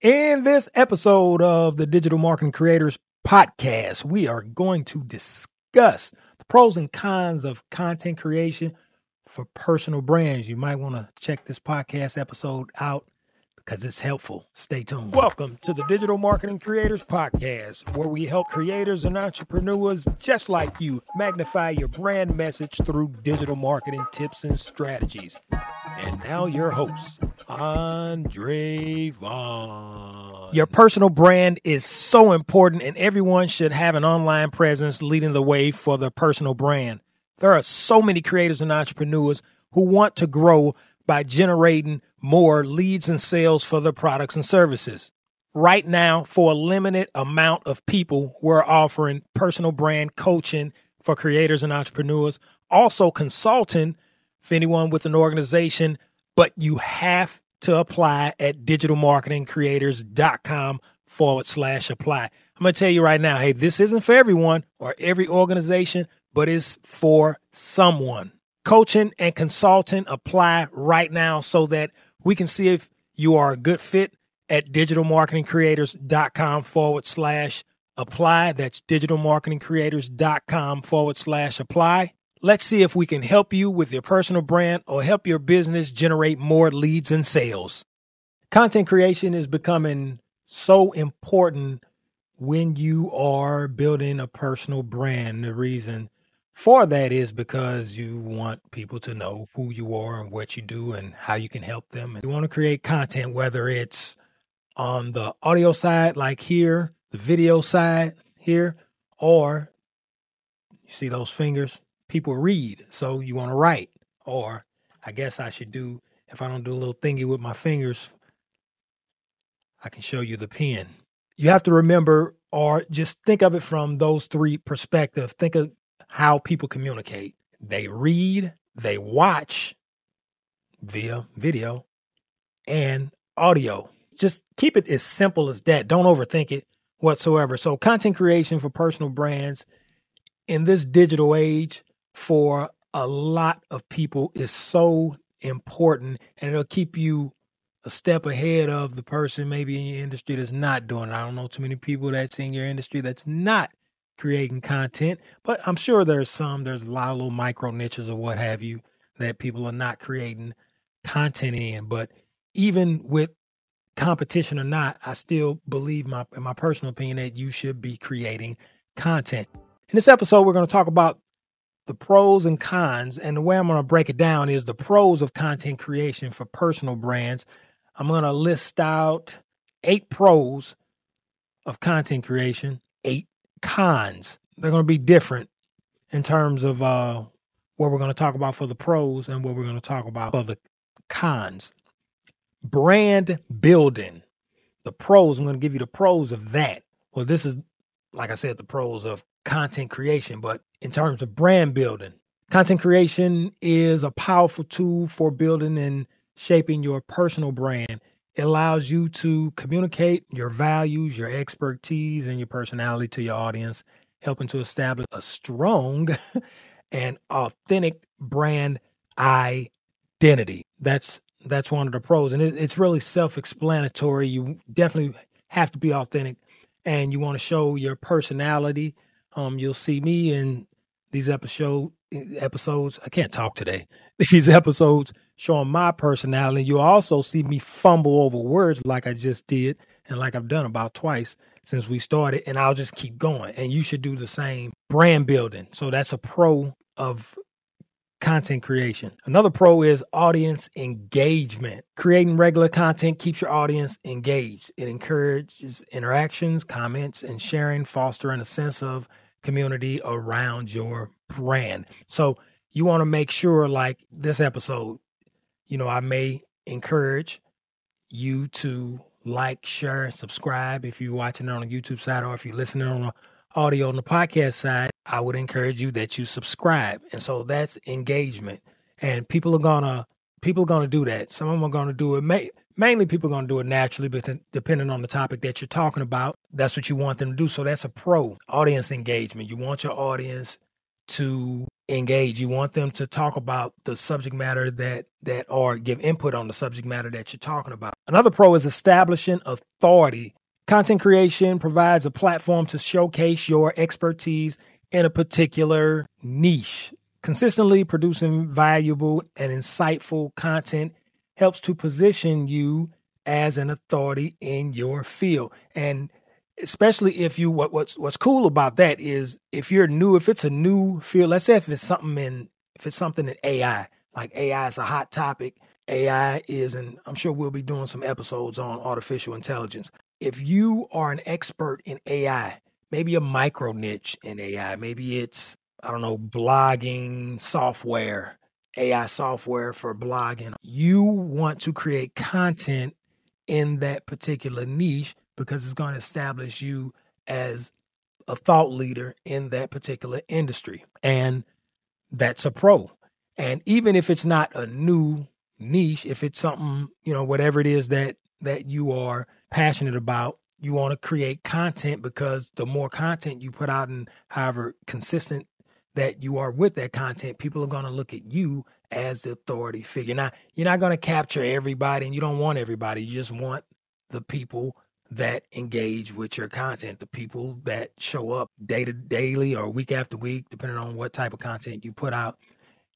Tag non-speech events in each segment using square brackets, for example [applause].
In this episode of the Digital Marketing Creators Podcast, we are going to discuss the pros and cons of content creation for personal brands. You might want to check this podcast episode out because it's helpful. Stay tuned. Welcome to the Digital Marketing Creators Podcast, where we help creators and entrepreneurs just like you magnify your brand message through digital marketing tips and strategies. And now, your host, Andre Vaughn. Your personal brand is so important, and everyone should have an online presence leading the way for their personal brand. There are so many creators and entrepreneurs who want to grow by generating more leads and sales for their products and services. Right now, for a limited amount of people, we're offering personal brand coaching for creators and entrepreneurs, also consulting for anyone with an organization, but you have to apply at digitalmarketingcreators.com forward slash apply. I'm going to tell you right now hey, this isn't for everyone or every organization, but it's for someone coaching and consulting apply right now so that we can see if you are a good fit at digitalmarketingcreators.com forward slash apply. That's digitalmarketingcreators.com forward slash apply. Let's see if we can help you with your personal brand or help your business generate more leads and sales. Content creation is becoming so important when you are building a personal brand. The reason for that is because you want people to know who you are and what you do and how you can help them. And you want to create content, whether it's on the audio side, like here, the video side here, or you see those fingers? People read, so you want to write. Or I guess I should do, if I don't do a little thingy with my fingers, I can show you the pen. You have to remember, or just think of it from those three perspectives. Think of how people communicate. They read, they watch via video and audio. Just keep it as simple as that. Don't overthink it whatsoever. So, content creation for personal brands in this digital age for a lot of people is so important and it'll keep you a step ahead of the person maybe in your industry that's not doing it. I don't know too many people that's in your industry that's not creating content. But I'm sure there's some, there's a lot of little micro niches or what have you that people are not creating content in. But even with competition or not, I still believe my in my personal opinion that you should be creating content. In this episode, we're going to talk about the pros and cons, and the way I'm going to break it down is the pros of content creation for personal brands. I'm going to list out eight pros of content creation, eight cons. They're going to be different in terms of uh, what we're going to talk about for the pros and what we're going to talk about for the cons. Brand building. The pros, I'm going to give you the pros of that. Well, this is, like I said, the pros of content creation, but in terms of brand building, content creation is a powerful tool for building and shaping your personal brand it allows you to communicate your values, your expertise, and your personality to your audience, helping to establish a strong [laughs] and authentic brand identity. That's that's one of the pros, and it, it's really self-explanatory. You definitely have to be authentic, and you want to show your personality. Um, you'll see me in these episode episodes. I can't talk today. [laughs] These episodes showing my personality. You'll also see me fumble over words like I just did and like I've done about twice since we started. And I'll just keep going. And you should do the same. Brand building. So that's a pro of content creation. Another pro is audience engagement. Creating regular content keeps your audience engaged. It encourages interactions, comments, and sharing, fostering a sense of community around your brand. So you want to make sure, like this episode, you know, I may encourage you to like, share, subscribe if you're watching it on the YouTube side or if you're listening on the audio on the podcast side. I would encourage you that you subscribe. And so that's engagement. And people are gonna people are gonna do that. Some of them are gonna do it. May, mainly people are to do it naturally, but depending on the topic that you're talking about, that's what you want them to do. So that's a pro audience engagement. You want your audience to engage. You want them to talk about the subject matter that that or give input on the subject matter that you're talking about. Another pro is establishing authority. Content creation provides a platform to showcase your expertise in a particular niche. Consistently producing valuable and insightful content helps to position you as an authority in your field. And especially if you what what's what's cool about that is if you're new, if it's a new field, let's say if it's something in if it's something in AI, like AI is a hot topic. AI is, and I'm sure we'll be doing some episodes on artificial intelligence. If you are an expert in AI, maybe a micro niche in AI, maybe it's, I don't know, blogging software, AI software for blogging. You want to create content in that particular niche because it's going to establish you as a thought leader in that particular industry. And that's a pro. And even if it's not a new niche, if it's something, you know, whatever it is that that you are passionate about, you want to create content because the more content you put out and however consistent that you are with that content, people are going to look at you as the authority figure. Now, you're not going to capture everybody and you don't want everybody. You just want the people that engage with your content, the people that show up day to daily or week after week, depending on what type of content you put out.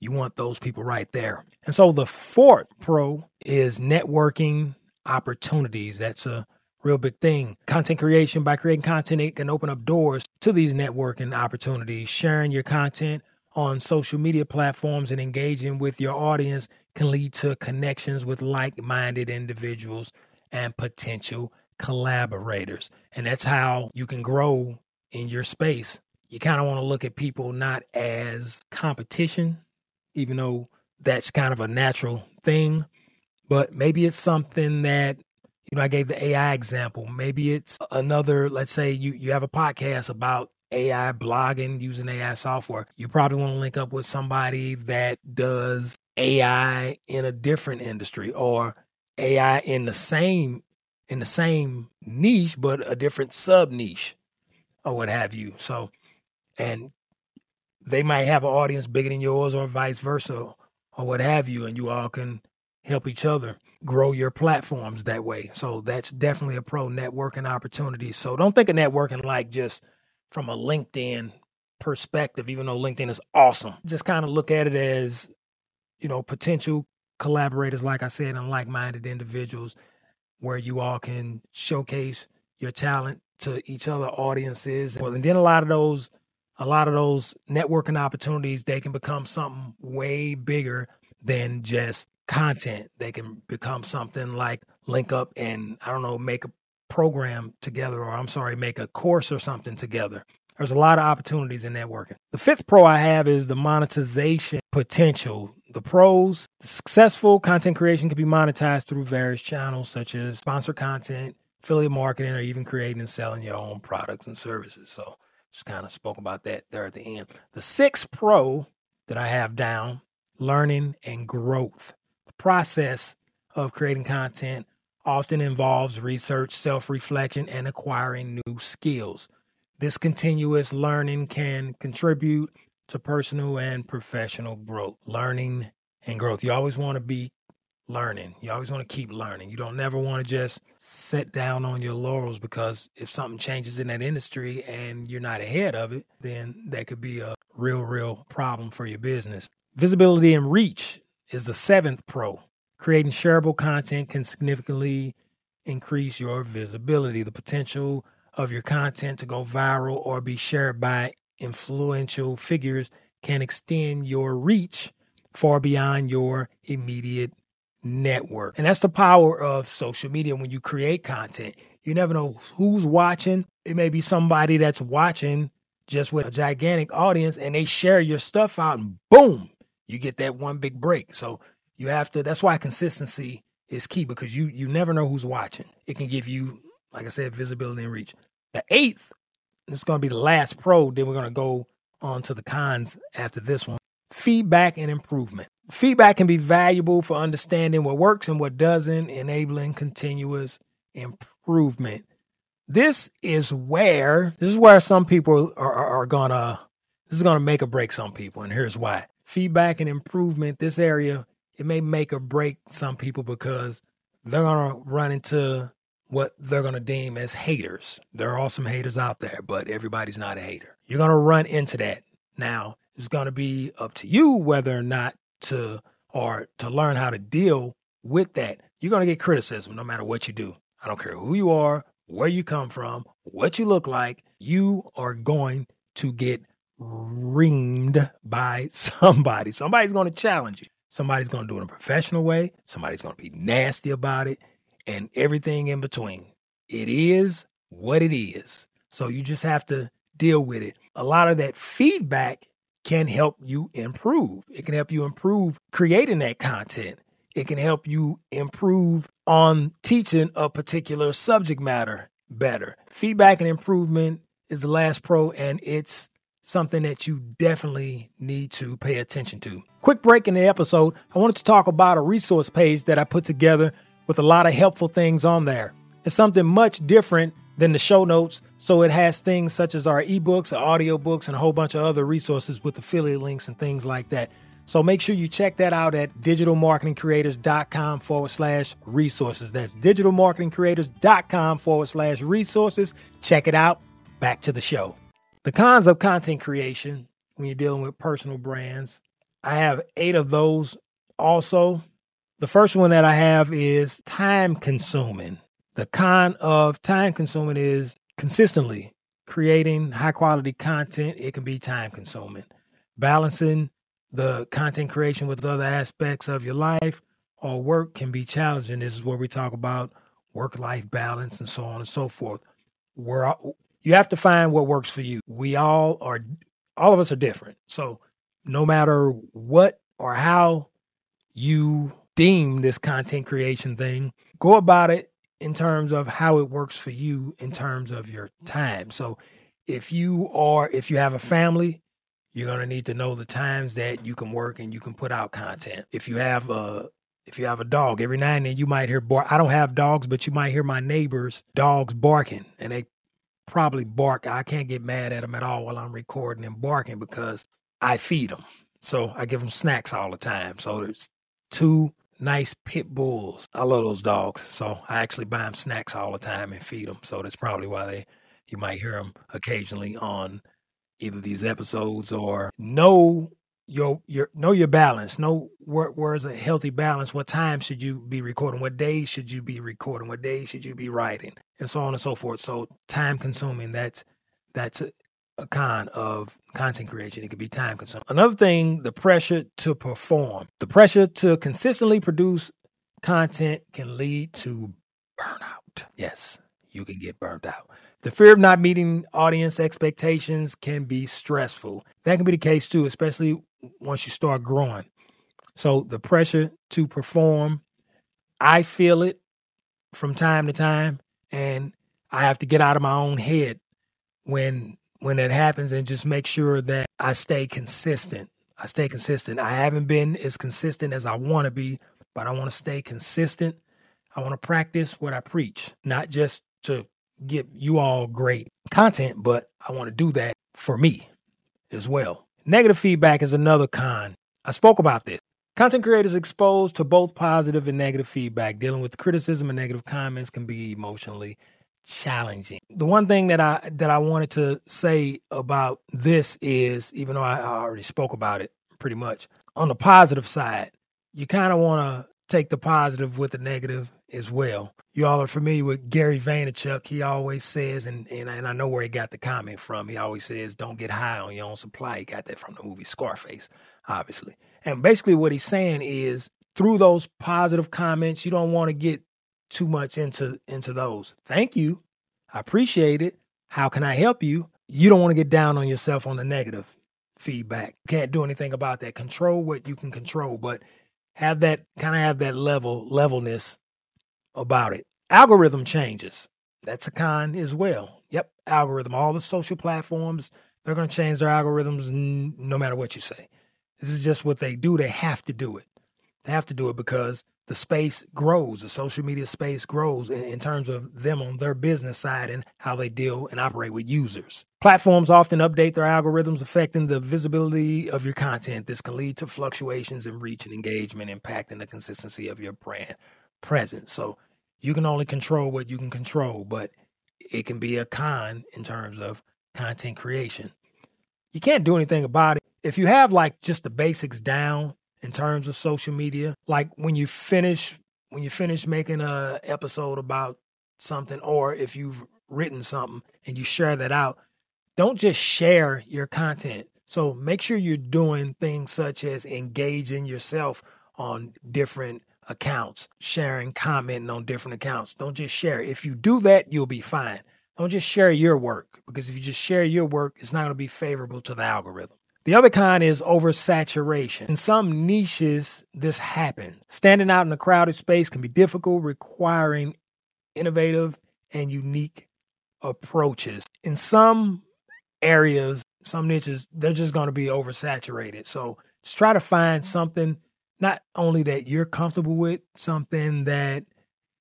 You want those people right there. And so the fourth pro is networking opportunities. That's a real big thing. Content creation, by creating content, it can open up doors to these networking opportunities. Sharing your content on social media platforms and engaging with your audience can lead to connections with like minded individuals and potential collaborators. And that's how you can grow in your space. You kind of want to look at people not as competition, even though that's kind of a natural thing, but maybe it's something that you know, I gave the AI example. Maybe it's another, let's say you, you have a podcast about AI blogging using AI software. You probably want to link up with somebody that does AI in a different industry or AI in the same in the same niche but a different sub niche or what have you. So and they might have an audience bigger than yours or vice versa or what have you and you all can help each other grow your platforms that way. So that's definitely a pro networking opportunity. So don't think of networking like just from a LinkedIn perspective, even though LinkedIn is awesome. Just kind of look at it as, you know, potential collaborators, like I said, and like minded individuals where you all can showcase your talent to each other audiences. And then a lot of those a lot of those networking opportunities they can become something way bigger than just content. They can become something like link up and I don't know, make a program together or I'm sorry, make a course or something together. There's a lot of opportunities in networking. The fifth pro I have is the monetization potential. The pros, successful content creation can be monetized through various channels such as sponsor content, affiliate marketing, or even creating and selling your own products and services. So just kind of spoke about that there at the end. The sixth pro that I have down, learning and growth. The process of creating content often involves research, self reflection, and acquiring new skills. This continuous learning can contribute to personal and professional growth. Learning and growth. You always want to be learning. You always want to keep learning. You don't never want to just sit down on your laurels because if something changes in that industry and you're not ahead of it, then that could be a real, real problem for your business. Visibility and reach is the seventh pro. Creating shareable content can significantly increase your visibility. The potential of your content to go viral or be shared by influential figures can extend your reach far beyond your immediate network. And that's the power of social media when you create content. You never know who's watching. It may be somebody that's watching just with a gigantic audience and they share your stuff out and boom, you get that one big break. So you have to that's why consistency is key because you you never know who's watching. It can give you like I said visibility and reach. The eighth, is going to be the last pro. Then we're going to go on to the cons after this one. Feedback and improvement. Feedback can be valuable for understanding what works and what doesn't, enabling continuous improvement. This is where this is where some people are, are, are gonna This is to make or break some people, and here's why. Feedback and improvement, this area, it may make or break some people because they're going to run into what they're going to deem as haters. There are some haters out there, but everybody's not a hater. You're going to run into that. Now, it's going to be up to you whether or not to or to learn how to deal with that. You're going to get criticism no matter what you do. I don't care who you are, where you come from, what you look like, you are going to get reamed by [laughs] somebody. Somebody's going to challenge you. Somebody's going to do it in a professional way. Somebody's going to be nasty about it and everything in between. It is what it is. So you just have to deal with it. A lot of that feedback can help you improve. It can help you improve creating that content. It can help you improve on teaching a particular subject matter better. Feedback and improvement is the last pro, and it's something that you definitely need to pay attention to. Quick break in the episode. I wanted to talk about a resource page that I put together with a lot of helpful things on there. It's something much different than the show notes, so it has things such as our ebooks, our audiobooks, and a whole bunch of other resources with affiliate links and things like that. So make sure you check that out at digitalmarketingcreators.com forward slash resources. That's digitalmarketingcreators.com forward slash resources. Check it out. Back to the show. The cons of content creation when you're dealing with personal brands. I have eight of those also. The first one that I have is time consuming. The con of time consuming is consistently creating high quality content. It can be time consuming. Balancing the content creation with other aspects of your life or work can be challenging. This is where we talk about work life balance and so on and so forth. Where you have to find what works for you. We all are, all of us are different. So no matter what or how you deem this content creation thing, go about it in terms of how it works for you in terms of your time. So if you are, if you have a family, you're going to need to know the times that you can work and you can put out content. If you have a if you have a dog, every now and then you might hear bark. I don't have dogs, but you might hear my neighbors' dogs barking, and they probably bark. I can't get mad at them at all while I'm recording and barking because I feed them. So I give them snacks all the time. So there's two nice pit bulls. I love those dogs. So I actually buy them snacks all the time and feed them. So that's probably why they you might hear them occasionally on either these episodes or know your your know your balance. Know where where's a healthy balance. What time should you be recording? What days should you be recording? What days should you be writing? And so on and so forth. So time consuming. That's that's a, con of content creation. It could be time consuming. Another thing, the pressure to perform. The pressure to consistently produce content can lead to burnout. Yes, you can get burnt out. The fear of not meeting audience expectations can be stressful. That can be the case too, especially once you start growing. So the pressure to perform, I feel it from time to time, and I have to get out of my own head when when that happens and just make sure that I stay consistent. I stay consistent. I haven't been as consistent as I want to be, but I want to stay consistent. I want to practice what I preach, not just to give you all great content, but I want to do that for me as well. Negative feedback is another con. I spoke about this. Content creators exposed to both positive and negative feedback, dealing with criticism and negative comments can be emotionally challenging. The one thing that I that I wanted to say about this is even though I already spoke about it pretty much, on the positive side, you kind of want to take the positive with the negative as well. You all are familiar with Gary Vaynerchuk. He always says, and, and, and I know where he got the comment from. He always says, don't get high on your own supply. He got that from the movie Scarface, obviously. And basically, what he's saying is through those positive comments, you don't want to get too much into into those. Thank you. I appreciate it. How can I help you? You don't want to get down on yourself on the negative feedback. You can't do anything about that. Control what you can control, but have that kind of have that level levelness about it. Algorithm changes. That's a con as well. Yep, algorithm. All the social platforms, they're going to change their algorithms no matter what you say. This is just what they do. They have to do it. They have to do it because the space grows, the social media space grows in, in, terms of them on their business side and how they deal and operate with users. Platforms often update their algorithms, affecting the visibility of your content. This can lead to fluctuations in reach and engagement, impacting the consistency of your brand presence. So you can only control what you can control, but it can be a con in terms of content creation. You can't do anything about it. If you have like just the basics down, in terms of social media. Like when you finish when you finish making a episode about something or if you've written something and you share that out, don't just share your content. So make sure you're doing things such as engaging yourself on different accounts, sharing, commenting on different accounts. Don't just share. If you do that, you'll be fine. Don't just share your work because if you just share your work, it's not going to be favorable to the algorithm. The other kind is oversaturation. In some niches, this happens. Standing out in a crowded space can be difficult, requiring innovative and unique approaches. In some areas, some niches, they're just going to be oversaturated. So just try to find something not only that you're comfortable with, something that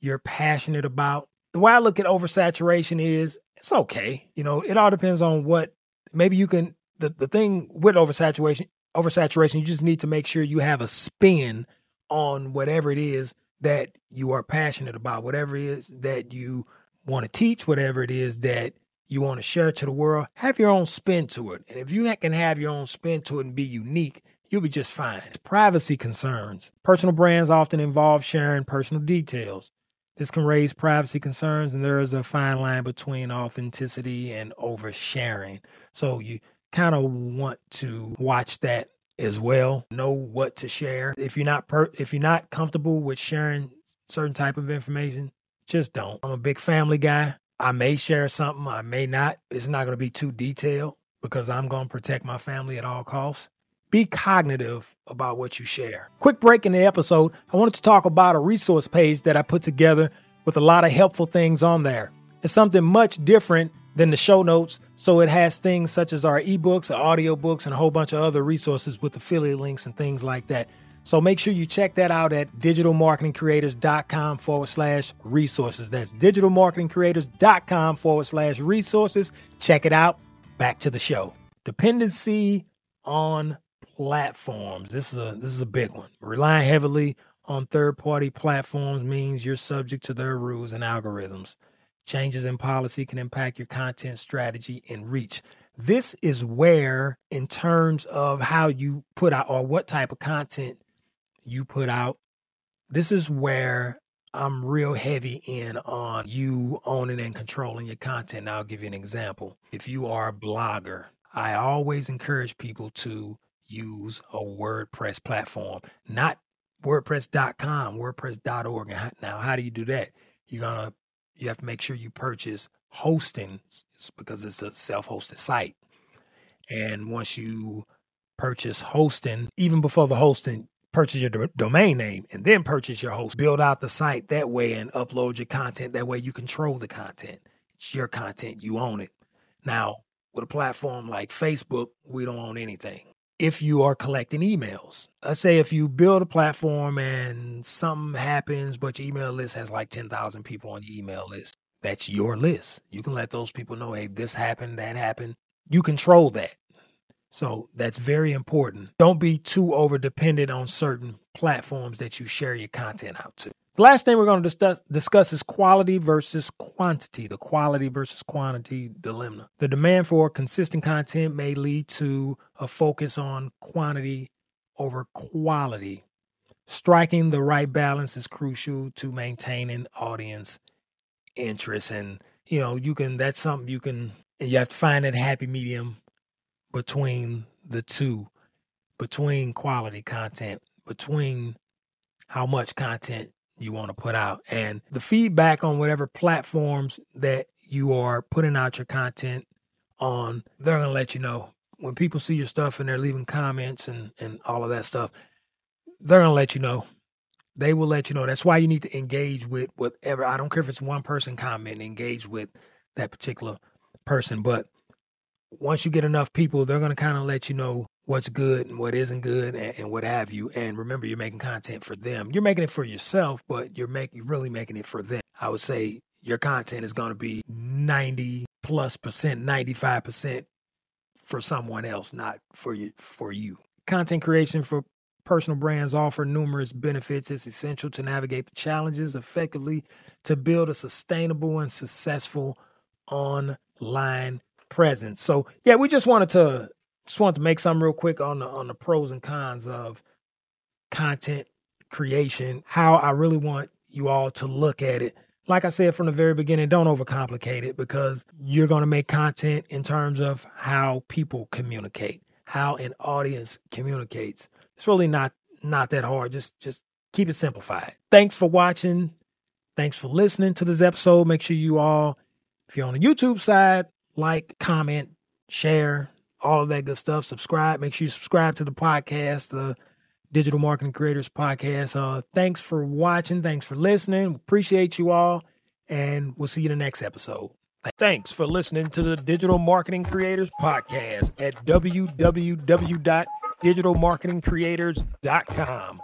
you're passionate about. The way I look at oversaturation is it's okay. You know, it all depends on what maybe you can the, the thing with oversaturation, oversaturation, you just need to make sure you have a spin on whatever it is that you are passionate about, whatever it is that you want to teach, whatever it is that you want to share to the world, have your own spin to it. And if you can have your own spin to it and be unique, you'll be just fine. Privacy concerns. Personal brands often involve sharing personal details. This can raise privacy concerns, and there is a fine line between authenticity and oversharing. So you kind of want to watch that as well. Know what to share. If you're not per- if you're not comfortable with sharing certain type of information, just don't. I'm a big family guy. I may share something, I may not. It's not going to be too detailed because I'm going to protect my family at all costs. Be cognitive about what you share. Quick break in the episode. I wanted to talk about a resource page that I put together with a lot of helpful things on there. It's something much different than the show notes. So it has things such as our ebooks, our audiobooks, and a whole bunch of other resources with affiliate links and things like that. So make sure you check that out at digitalmarketingcreators.com forward slash resources. That's digitalmarketingcreators.com forward slash resources. Check it out. Back to the show. Dependency on platforms. This is a this is a big one. Relying heavily on third-party platforms means you're subject to their rules and algorithms. Changes in policy can impact your content strategy and reach. This is where, in terms of how you put out or what type of content you put out, this is where I'm real heavy in on you owning and controlling your content. I'll give you an example. If you are a blogger, I always encourage people to use a WordPress platform, not WordPress.com, WordPress.org. Now, how do you do that? You're going to you have to make sure you purchase hosting because it's a self-hosted site. And once you purchase hosting, even before the hosting, purchase your do- domain name and then purchase your host. Build out the site that way and upload your content. That way you control the content. It's your content. You own it. Now, with a platform like Facebook, we don't own anything if you are collecting emails. Let's say if you build a platform and something happens, but your email list has like 10,000 people on your email list, that's your list. You can let those people know, hey, this happened, that happened. You control that. So that's very important. Don't be too over dependent on certain platforms that you share your content out to. The last thing we're going to discuss, discuss is quality versus quantity, the quality versus quantity dilemma. The demand for consistent content may lead to a focus on quantity over quality. Striking the right balance is crucial to maintaining audience interest. And, you know, you can, that's something you can, you have to find that happy medium between the two, between quality content, between how much content you want to put out. And the feedback on whatever platforms that you are putting out your content on, they're going to let you know. When people see your stuff and they're leaving comments and, and all of that stuff, they're going to let you know. They will let you know. That's why you need to engage with whatever. I don't care if it's one person comment, engage with that particular person. But once you get enough people, they're going to kind of let you know what's good and what isn't good and, and, what have you. And remember, you're making content for them. You're making it for yourself, but you're making really making it for them. I would say your content is going to be 90 plus percent, 95 percent for someone else, not for you. For you, content creation for personal brands offer numerous benefits. It's essential to navigate the challenges effectively to build a sustainable and successful online presence. So yeah, we just wanted to just wanted to make some real quick on the on the pros and cons of content creation, how I really want you all to look at it. Like I said from the very beginning, don't overcomplicate it because you're going to make content in terms of how people communicate, how an audience communicates. It's really not not that hard. Just just keep it simplified. Thanks for watching. Thanks for listening to this episode. Make sure you all, if you're on the YouTube side, like, comment, share, all of that good stuff. Subscribe. Make sure you subscribe to the podcast, the Digital Marketing Creators Podcast. Uh, thanks for watching. Thanks for listening. Appreciate you all. And we'll see you in the next episode. Thanks for listening to the Digital Marketing Creators Podcast at www.digitalmarketingcreators.com.